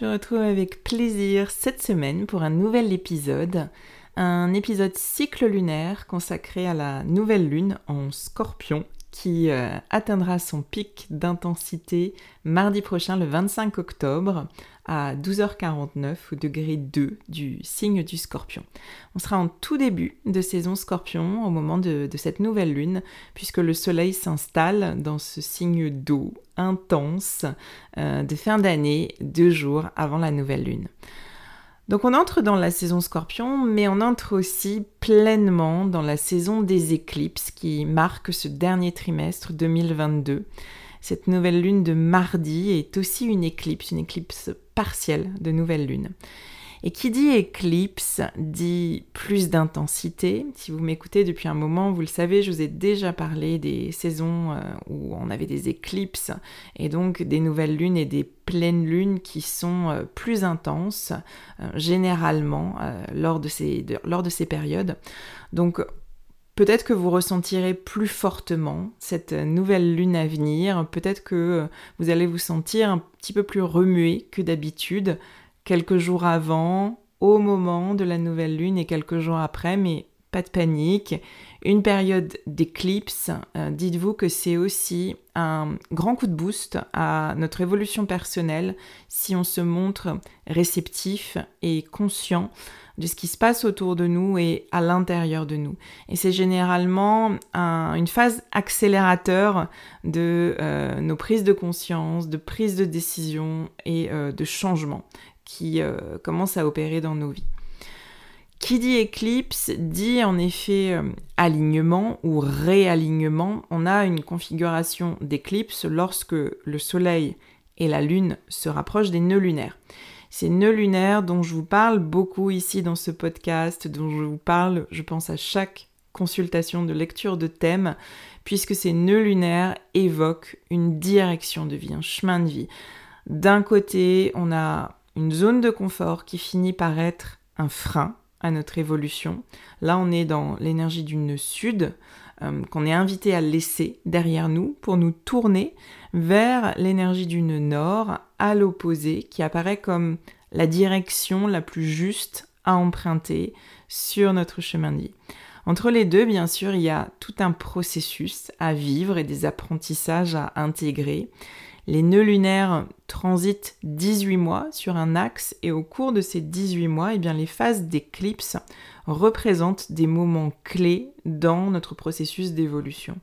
Je retrouve avec plaisir cette semaine pour un nouvel épisode, un épisode cycle lunaire consacré à la nouvelle lune en scorpion qui euh, atteindra son pic d'intensité mardi prochain, le 25 octobre, à 12h49 au degré 2 du signe du scorpion. On sera en tout début de saison scorpion au moment de, cette nouvelle lune, puisque le soleil s'installe dans ce signe d'eau intense euh, de fin d'année, deux jours avant la nouvelle lune. Donc on entre dans la saison scorpion, mais on entre aussi pleinement dans la saison des éclipses qui marque ce dernier trimestre 2022. Cette nouvelle lune de mardi est aussi une éclipse, une éclipse partielle de nouvelle lune. Et qui dit éclipse dit plus d'intensité. Si vous m'écoutez depuis un moment, vous le savez, je vous ai déjà parlé des saisons euh, où on avait des éclipses et donc des nouvelles lunes et des pleines lunes qui sont euh, plus intenses euh, généralement lors, de ces, lors de ces périodes. Donc Peut-être que vous ressentirez plus fortement cette nouvelle lune à venir, peut-être que vous allez vous sentir un petit peu plus remué que d'habitude, quelques jours avant, au moment de la nouvelle lune et quelques jours après, mais pas de panique. Une période d'éclipse, euh, dites-vous que c'est aussi un grand coup de boost à notre évolution personnelle si on se montre réceptif et conscient de ce qui se passe autour de nous et à l'intérieur de nous. Et c'est généralement une phase accélérateur de euh, nos prises de conscience, de prise de décision et euh, de changement qui euh, commence à opérer dans nos vies. Qui dit éclipse dit en effet euh, alignement ou réalignement. On a une configuration d'éclipse lorsque le Soleil et la Lune se rapprochent des nœuds lunaires. Ces nœuds lunaires dont je vous parle beaucoup ici dans ce podcast, dont je vous parle, je pense, à chaque consultation de lecture de thème, puisque ces nœuds lunaires évoquent une direction de vie, un chemin de vie. D'un côté, on a une zone de confort qui finit par être un frein à notre évolution. Là, on est dans l'énergie d'une sud euh, qu'on est invité à laisser derrière nous pour nous tourner vers l'énergie d'une nord à l'opposé qui apparaît comme la direction la plus juste à emprunter sur notre chemin de vie. Entre les deux, bien sûr, il y a tout un processus à vivre et des apprentissages à intégrer. Les nœuds lunaires transitent 18 mois sur un axe et au cours de ces 18 mois, eh bien, les phases d'éclipse représentent des moments clés dans notre processus d'évolution.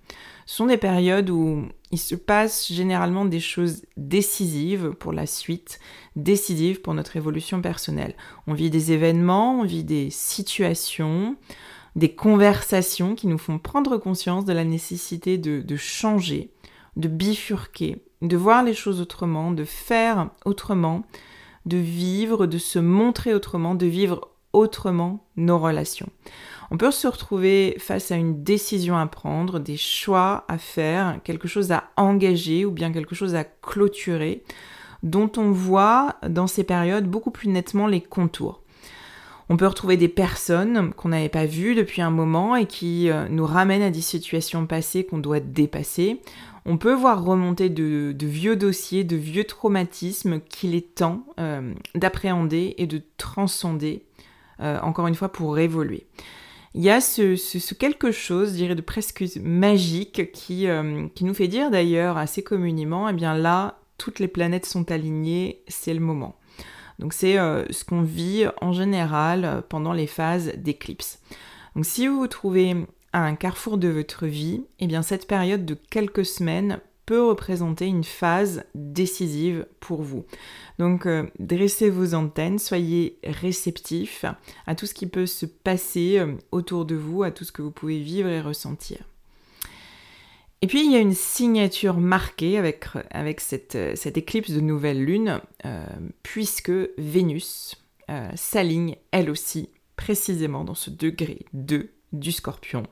Ce sont des périodes où il se passe généralement des choses décisives pour la suite, décisives pour notre évolution personnelle. On vit des événements, on vit des situations, des conversations qui nous font prendre conscience de la nécessité de, de changer, de bifurquer, de voir les choses autrement, de faire autrement, de vivre, de se montrer autrement, de vivre autrement nos relations. On peut se retrouver face à une décision à prendre, des choix à faire, quelque chose à engager ou bien quelque chose à clôturer, dont on voit dans ces périodes beaucoup plus nettement les contours. On peut retrouver des personnes qu'on n'avait pas vues depuis un moment et qui euh, nous ramènent à des situations passées qu'on doit dépasser. On peut voir remonter de, vieux dossiers, de vieux traumatismes qu'il est temps euh, d'appréhender et de transcender, euh, encore une fois, pour évoluer. Il y a ce, quelque chose, je dirais, de presque magique qui, qui nous fait dire d'ailleurs assez communément, eh bien là, toutes les planètes sont alignées, c'est le moment. Donc c'est euh, ce qu'on vit en général euh, pendant les phases d'éclipse. Donc si vous vous trouvez un carrefour de votre vie, eh bien cette période de quelques semaines peut représenter une phase décisive pour vous. Donc euh, dressez vos antennes, soyez réceptifs à tout ce qui peut se passer autour de vous, à tout ce que vous pouvez vivre et ressentir. Et puis il y a une signature marquée avec, avec cette, euh, éclipse de nouvelle lune, euh, puisque Vénus euh, s'aligne elle aussi précisément dans ce degré 2 du scorpion.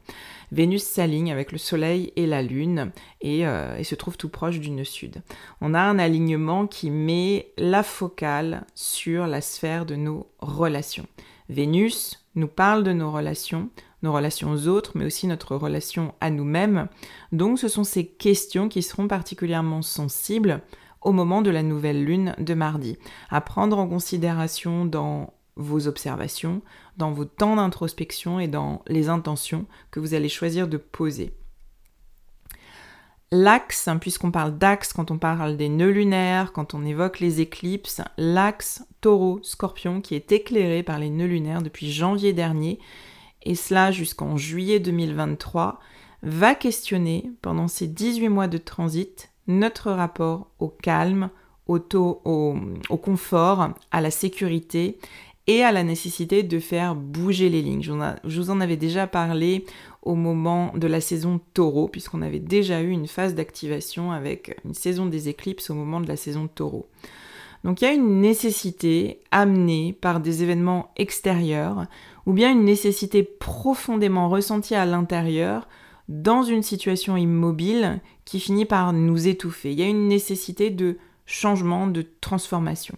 Vénus s'aligne avec le Soleil et la Lune et, et, se trouve tout proche du nœud sud. On a un alignement qui met la focale sur la sphère de nos relations. Vénus nous parle de nos relations, nos relations aux autres, mais aussi notre relation à nous-mêmes. Donc ce sont ces questions qui seront particulièrement sensibles au moment de la nouvelle lune de mardi, à prendre en considération dans vos observations, dans vos temps d'introspection et dans les intentions que vous allez choisir de poser. L'axe, hein, puisqu'on parle d'axe quand on parle des nœuds lunaires, quand on évoque les éclipses, l'axe taureau-scorpion qui est éclairé par les nœuds lunaires depuis janvier dernier et cela jusqu'en juillet 2023, va questionner pendant ces 18 mois de transit notre rapport au calme, au, au, confort, à la sécurité et à la nécessité de faire bouger les lignes. Je vous en avais déjà parlé au moment de la saison taureau, puisqu'on avait déjà eu une phase d'activation avec une saison des éclipses au moment de la saison taureau. Donc il y a une nécessité amenée par des événements extérieurs ou bien une nécessité profondément ressentie à l'intérieur dans une situation immobile qui finit par nous étouffer. Il y a une nécessité de changement, de transformation.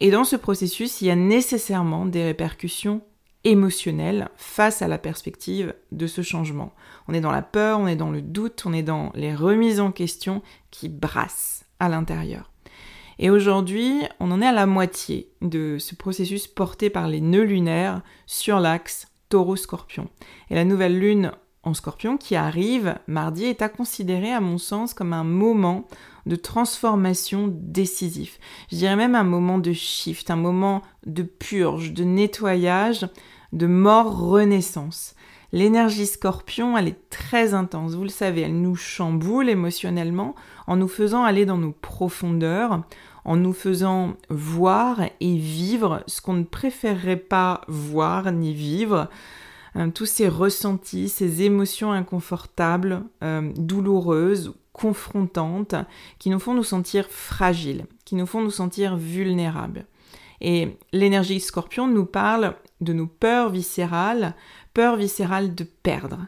Et dans ce processus, il y a nécessairement des répercussions émotionnelles face à la perspective de ce changement. On est dans la peur, on est dans le doute, on est dans les remises en question qui brassent à l'intérieur. Et aujourd'hui, on en est à la moitié de ce processus porté par les nœuds lunaires sur l'axe taureau-scorpion. Et la nouvelle lune en scorpion qui arrive mardi est à considérer à mon sens comme un moment de transformation décisif. Je dirais même un moment de shift, un moment de purge, de nettoyage, de mort-renaissance. L'énergie scorpion, elle est très intense, vous le savez, elle nous chamboule émotionnellement en nous faisant aller dans nos profondeurs, en nous faisant voir et vivre ce qu'on ne préférerait pas voir ni vivre. Euh, tous ces ressentis, ces émotions inconfortables, euh, douloureuses, confrontantes, qui nous font nous sentir fragiles, qui nous font nous sentir vulnérables. Et l'énergie scorpion nous parle de nos peurs viscérales, peurs viscérales de perdre.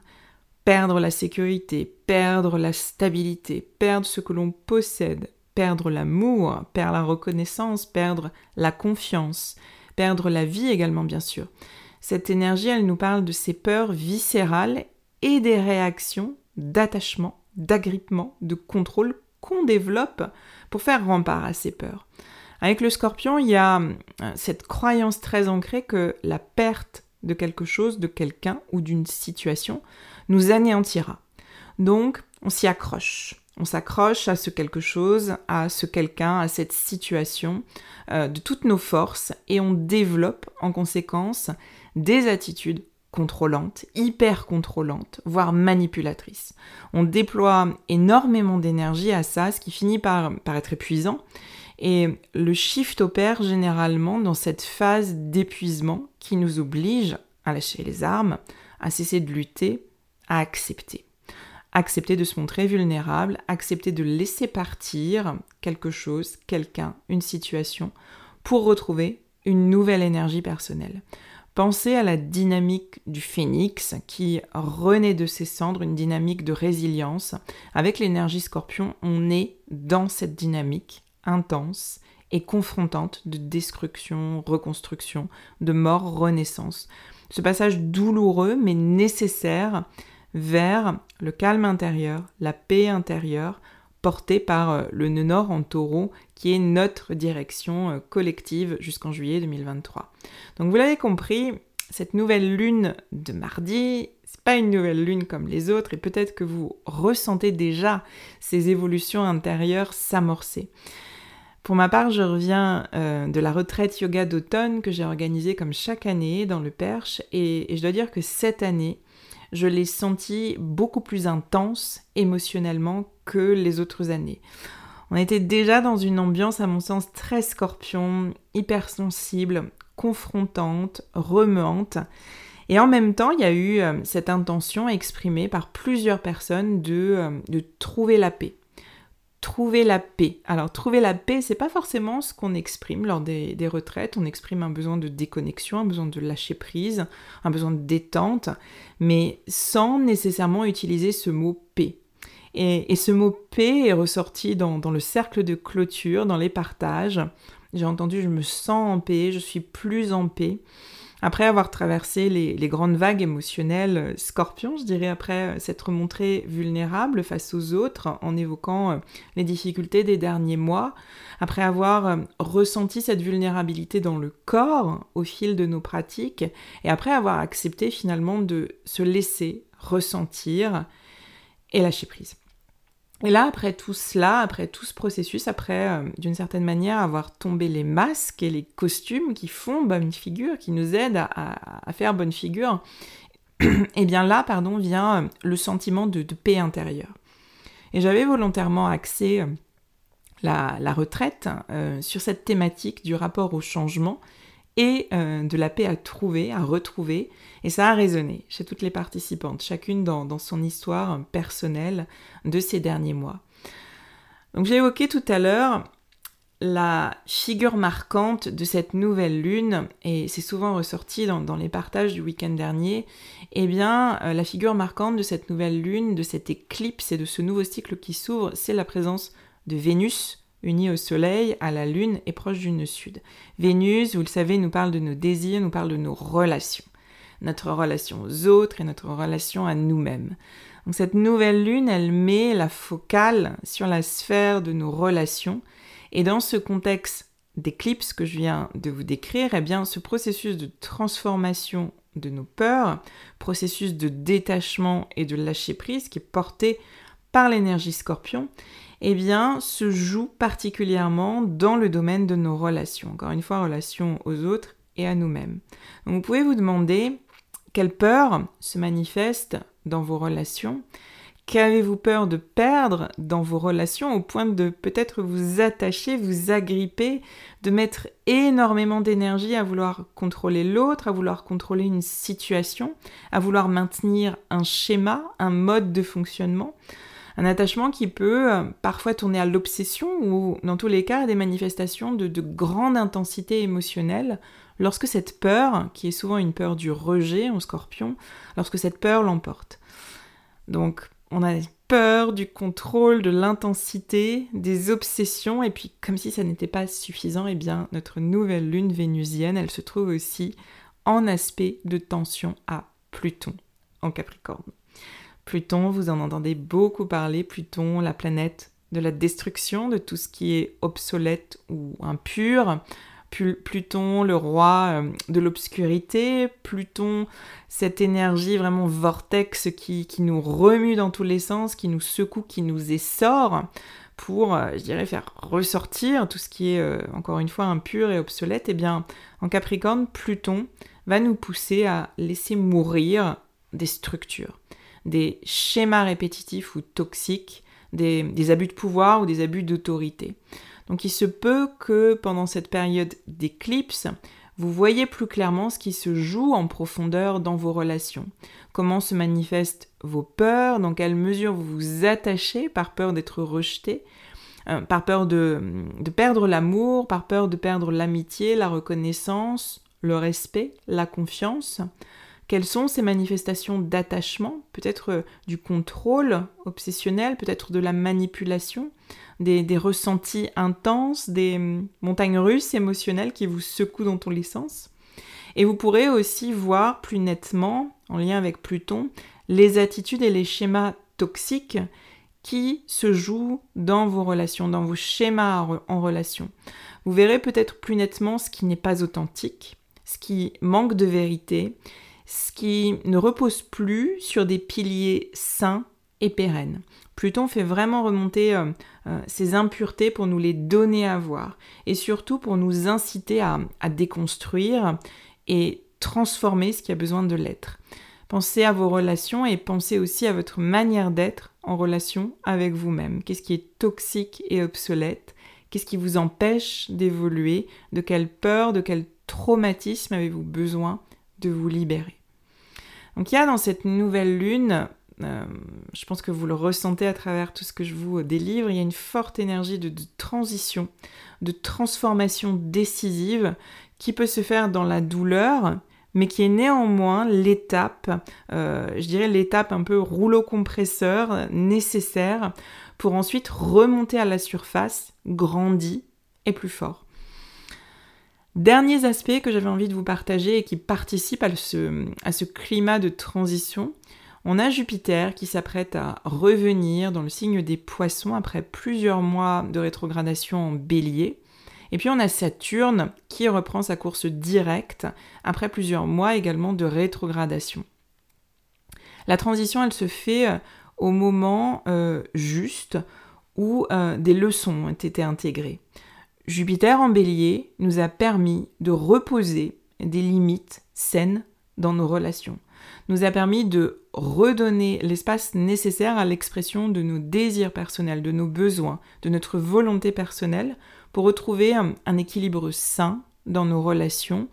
Perdre la sécurité, perdre la stabilité, perdre ce que l'on possède, perdre l'amour, perdre la reconnaissance, perdre la confiance, perdre la vie également bien sûr. Cette énergie, elle nous parle de ces peurs viscérales et des réactions d'attachement, d'agrippement, de contrôle qu'on développe pour faire rempart à ces peurs. Avec le scorpion, il y a euh, cette croyance très ancrée que la perte de quelque chose, de quelqu'un ou d'une situation nous anéantira. Donc, on s'y accroche. On s'accroche à ce quelque chose, à ce quelqu'un, à cette situation euh, de toutes nos forces et on développe en conséquence des attitudes contrôlantes, hyper contrôlantes, voire manipulatrices. On déploie énormément d'énergie à ça, ce qui finit par, par être épuisant. Et le shift opère généralement dans cette phase d'épuisement qui nous oblige à lâcher les armes, à cesser de lutter, à accepter accepter de se montrer vulnérable, accepter de laisser partir quelque chose, quelqu'un, une situation, pour retrouver une nouvelle énergie personnelle. Pensez à la dynamique du phénix qui renaît de ses cendres, une dynamique de résilience. Avec l'énergie scorpion, on est dans cette dynamique intense et confrontante de destruction, reconstruction, de mort, renaissance. Ce passage douloureux mais nécessaire vers le calme intérieur, la paix intérieure, portée par euh, le nœud nord en taureau, qui est notre direction euh, collective jusqu'en juillet 2023. Donc vous l'avez compris, cette nouvelle lune de mardi, c'est pas une nouvelle lune comme les autres, et peut-être que vous ressentez déjà ces évolutions intérieures s'amorcer. Pour ma part, je reviens euh, de la retraite yoga d'automne que j'ai organisée comme chaque année dans le Perche, et je dois dire que cette année, je l'ai senti beaucoup plus intense émotionnellement que les autres années. On était déjà dans une ambiance, à mon sens, très scorpion, hypersensible, confrontante, remuante. Et en même temps, il y a eu euh, cette intention exprimée par plusieurs personnes de, euh, de trouver la paix trouver la paix. Alors trouver la paix, c'est pas forcément ce qu'on exprime lors des, retraites. On exprime un besoin de déconnexion, un besoin de lâcher prise, un besoin de détente, mais sans nécessairement utiliser ce mot paix. Et, ce mot paix est ressorti dans, dans le cercle de clôture, dans les partages. J'ai entendu je me sens en paix, je suis plus en paix. Après avoir traversé les, grandes vagues émotionnelles euh, scorpion, je dirais après euh, s'être montré vulnérable face aux autres en évoquant euh, les difficultés des derniers mois, après avoir ressenti cette vulnérabilité dans le corps au fil de nos pratiques, et après avoir accepté finalement de se laisser ressentir et lâcher prise. Et là, après tout cela, après tout ce processus, après, euh, d'une certaine manière, avoir tombé les masques et les costumes qui font bonne figure, qui nous aident à, faire bonne figure, et eh bien là, pardon, vient euh, le sentiment de, paix intérieure. Et j'avais volontairement axé euh, la, retraite sur cette thématique du rapport au changement et de la paix à trouver, à retrouver. Et ça a résonné chez toutes les participantes, chacune dans, son histoire personnelle de ces derniers mois. Donc j'ai évoqué tout à l'heure la figure marquante de cette nouvelle lune, et c'est souvent ressorti dans, les partages du week-end dernier, eh bien euh, la figure marquante de cette nouvelle lune, de cette éclipse et de ce nouveau cycle qui s'ouvre, c'est la présence de Vénus unie au Soleil, à la Lune et proche du nœud sud. Vénus, vous le savez, nous parle de nos désirs, nous parle de nos relations notre relation aux autres et notre relation à nous-mêmes. Donc cette nouvelle lune, elle met la focale sur la sphère de nos relations et dans ce contexte d'éclipse que je viens de vous décrire, eh bien ce processus de transformation de nos peurs, processus de détachement et de lâcher prise qui est porté par l'énergie scorpion, eh bien, se joue particulièrement dans le domaine de nos relations. Encore une fois, relations aux autres et à nous-mêmes. Vous pouvez vous demander quelle peur se manifeste dans vos relations? Qu'avez-vous peur de perdre dans vos relations au point de peut-être vous attacher, vous agripper, de mettre énormément d'énergie à vouloir contrôler l'autre, à vouloir contrôler une situation, à vouloir maintenir un schéma, un mode de fonctionnement? Un attachement qui peut euh, parfois tourner à l'obsession ou dans tous les cas à des manifestations de, de grande intensité émotionnelle lorsque cette peur, qui est souvent une peur du rejet en scorpion, lorsque cette peur l'emporte. Donc on a peur du contrôle, de l'intensité, des obsessions, et puis comme si ça n'était pas suffisant, eh bien notre nouvelle lune vénusienne, elle se trouve aussi en aspect de tension à Pluton en Capricorne. Pluton, vous en entendez beaucoup parler, Pluton, la planète de la destruction, de tout ce qui est obsolète ou impur, Pluton, le roi euh, de l'obscurité, Pluton, cette énergie vraiment vortex qui, nous remue dans tous les sens, qui nous secoue, qui nous essore pour, euh, je dirais, faire ressortir tout ce qui est, euh, encore une fois, impur et obsolète, et eh bien, en Capricorne, Pluton va nous pousser à laisser mourir des structures, des schémas répétitifs ou toxiques, des abus de pouvoir ou des abus d'autorité. Donc il se peut que pendant cette période d'éclipse, vous voyez plus clairement ce qui se joue en profondeur dans vos relations. Comment se manifestent vos peurs, dans quelle mesure vous vous attachez par peur d'être rejeté, euh, par peur de, de perdre l'amour, par peur de perdre l'amitié, la reconnaissance, le respect, la confiance. Quelles sont ces manifestations d'attachement Peut-être euh, du contrôle obsessionnel, peut-être de la manipulation, des, ressentis intenses, des hum, montagnes russes émotionnelles qui vous secouent dans tous les. Et vous pourrez aussi voir plus nettement, en lien avec Pluton, les attitudes et les schémas toxiques qui se jouent dans vos relations, dans vos schémas en relation. Vous verrez peut-être plus nettement ce qui n'est pas authentique, ce qui manque de vérité, ce qui ne repose plus sur des piliers sains et pérennes. Pluton fait vraiment remonter euh, euh, ces impuretés pour nous les donner à voir et surtout pour nous inciter à déconstruire et transformer ce qui a besoin de l'être. Pensez à vos relations et pensez aussi à votre manière d'être en relation avec vous-même. Qu'est-ce qui est toxique et obsolète? Qu'est-ce qui vous empêche d'évoluer? De quelle peur, de quel traumatisme avez-vous besoin de vous libérer? Donc il y a dans cette nouvelle lune, euh, je pense que vous le ressentez à travers tout ce que je vous délivre, il y a une forte énergie de, transition, de transformation décisive qui peut se faire dans la douleur, mais qui est néanmoins l'étape, euh, je dirais l'étape un peu rouleau compresseur nécessaire pour ensuite remonter à la surface, grandi et plus fort. Derniers aspects que j'avais envie de vous partager et qui participent à ce, climat de transition, on a Jupiter qui s'apprête à revenir dans le signe des poissons après plusieurs mois de rétrogradation en bélier. Et puis on a Saturne qui reprend sa course directe après plusieurs mois également de rétrogradation. La transition, elle se fait euh, au moment euh, juste où euh, des leçons ont été intégrées. Jupiter en bélier nous a permis de reposer des limites saines dans nos relations, nous a permis de redonner l'espace nécessaire à l'expression de nos désirs personnels, de nos besoins, de notre volonté personnelle pour retrouver un, équilibre sain dans nos relations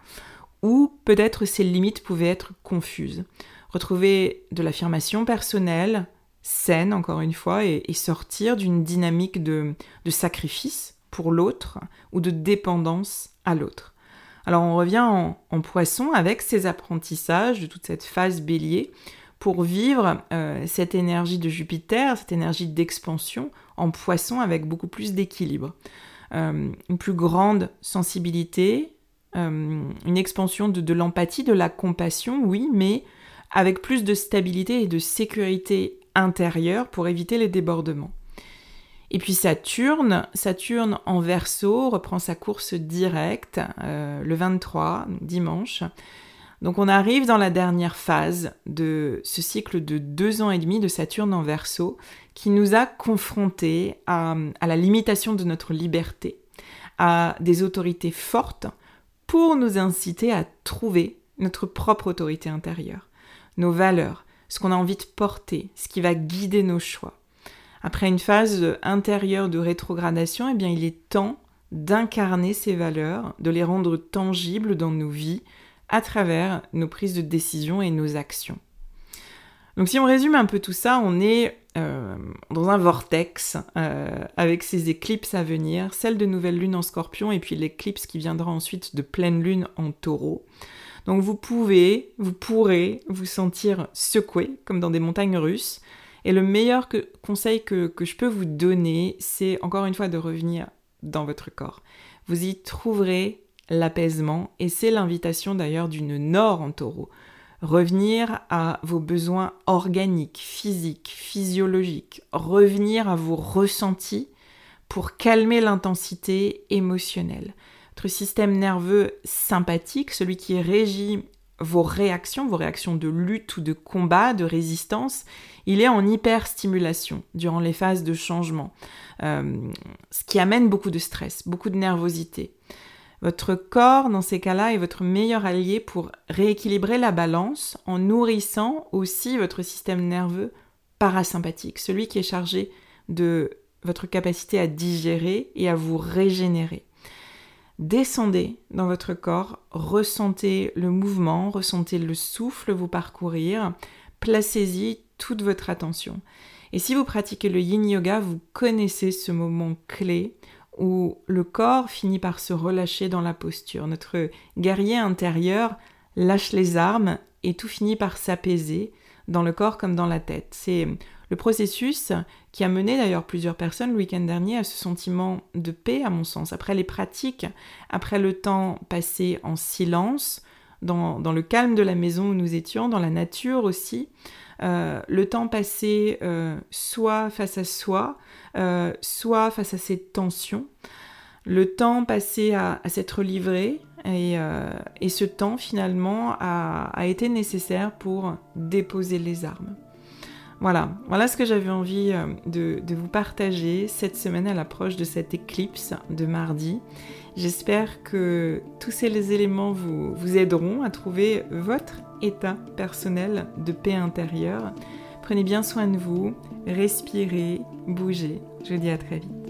où peut-être ces limites pouvaient être confuses. Retrouver de l'affirmation personnelle, saine encore une fois, et, sortir d'une dynamique de sacrifice l'autre ou de dépendance à l'autre. Alors on revient en, poisson avec ces apprentissages de toute cette phase bélier pour vivre euh, cette énergie de Jupiter, cette énergie d'expansion en poisson avec beaucoup plus d'équilibre. Euh, une plus grande sensibilité, euh, une expansion de l'empathie, de la compassion, oui, mais avec plus de stabilité et de sécurité intérieure pour éviter les débordements. Et puis Saturne, Saturne en verso reprend sa course directe euh, le 23, dimanche. Donc on arrive dans la dernière phase de ce cycle de deux ans et demi de Saturne en verso qui nous a confrontés à, à la limitation de notre liberté, à des autorités fortes pour nous inciter à trouver notre propre autorité intérieure, nos valeurs, ce qu'on a envie de porter, ce qui va guider nos choix. Après une phase intérieure de rétrogradation, eh bien, il est temps d'incarner ces valeurs, de les rendre tangibles dans nos vies à travers nos prises de décision et nos actions. Donc si on résume un peu tout ça, on est euh, dans un vortex euh, avec ces éclipses à venir, celle de nouvelle lune en scorpion et puis l'éclipse qui viendra ensuite de pleine lune en taureau. Donc vous pouvez, vous pourrez vous sentir secoué comme dans des montagnes russes, et le meilleur conseil que, je peux vous donner, c'est encore une fois de revenir dans votre corps. Vous y trouverez l'apaisement et c'est l'invitation d'ailleurs d'une Nord en taureau. Revenir à vos besoins organiques, physiques, physiologiques, revenir à vos ressentis pour calmer l'intensité émotionnelle. Votre système nerveux sympathique, celui qui régit vos réactions, vos réactions de lutte ou de combat, de résistance, il est en hyperstimulation durant les phases de changement, euh, ce qui amène beaucoup de stress, beaucoup de nervosité. Votre corps, dans ces cas-là, est votre meilleur allié pour rééquilibrer la balance en nourrissant aussi votre système nerveux parasympathique, celui qui est chargé de votre capacité à digérer et à vous régénérer. Descendez dans votre corps, ressentez le mouvement, ressentez le souffle vous parcourir, placez-y toute votre attention. Et si vous pratiquez le yin yoga, vous connaissez ce moment clé où le corps finit par se relâcher dans la posture. Notre guerrier intérieur lâche les armes et tout finit par s'apaiser dans le corps comme dans la tête. C'est le processus qui a mené d'ailleurs plusieurs personnes le week-end dernier à ce sentiment de paix, à mon sens. Après les pratiques, après le temps passé en silence, dans, le calme de la maison où nous étions, dans la nature aussi, euh, le temps passé euh, soit face à soi, euh, soit face à ces tensions, le temps passé à, s'être livré, et, ce temps finalement a été nécessaire pour déposer les armes. Voilà, voilà ce que j'avais envie euh, de, vous partager cette semaine à l'approche de cette éclipse de mardi. J'espère que tous ces éléments vous aideront à trouver votre état personnel de paix intérieure. Prenez bien soin de vous, respirez, bougez. Je vous dis à très vite.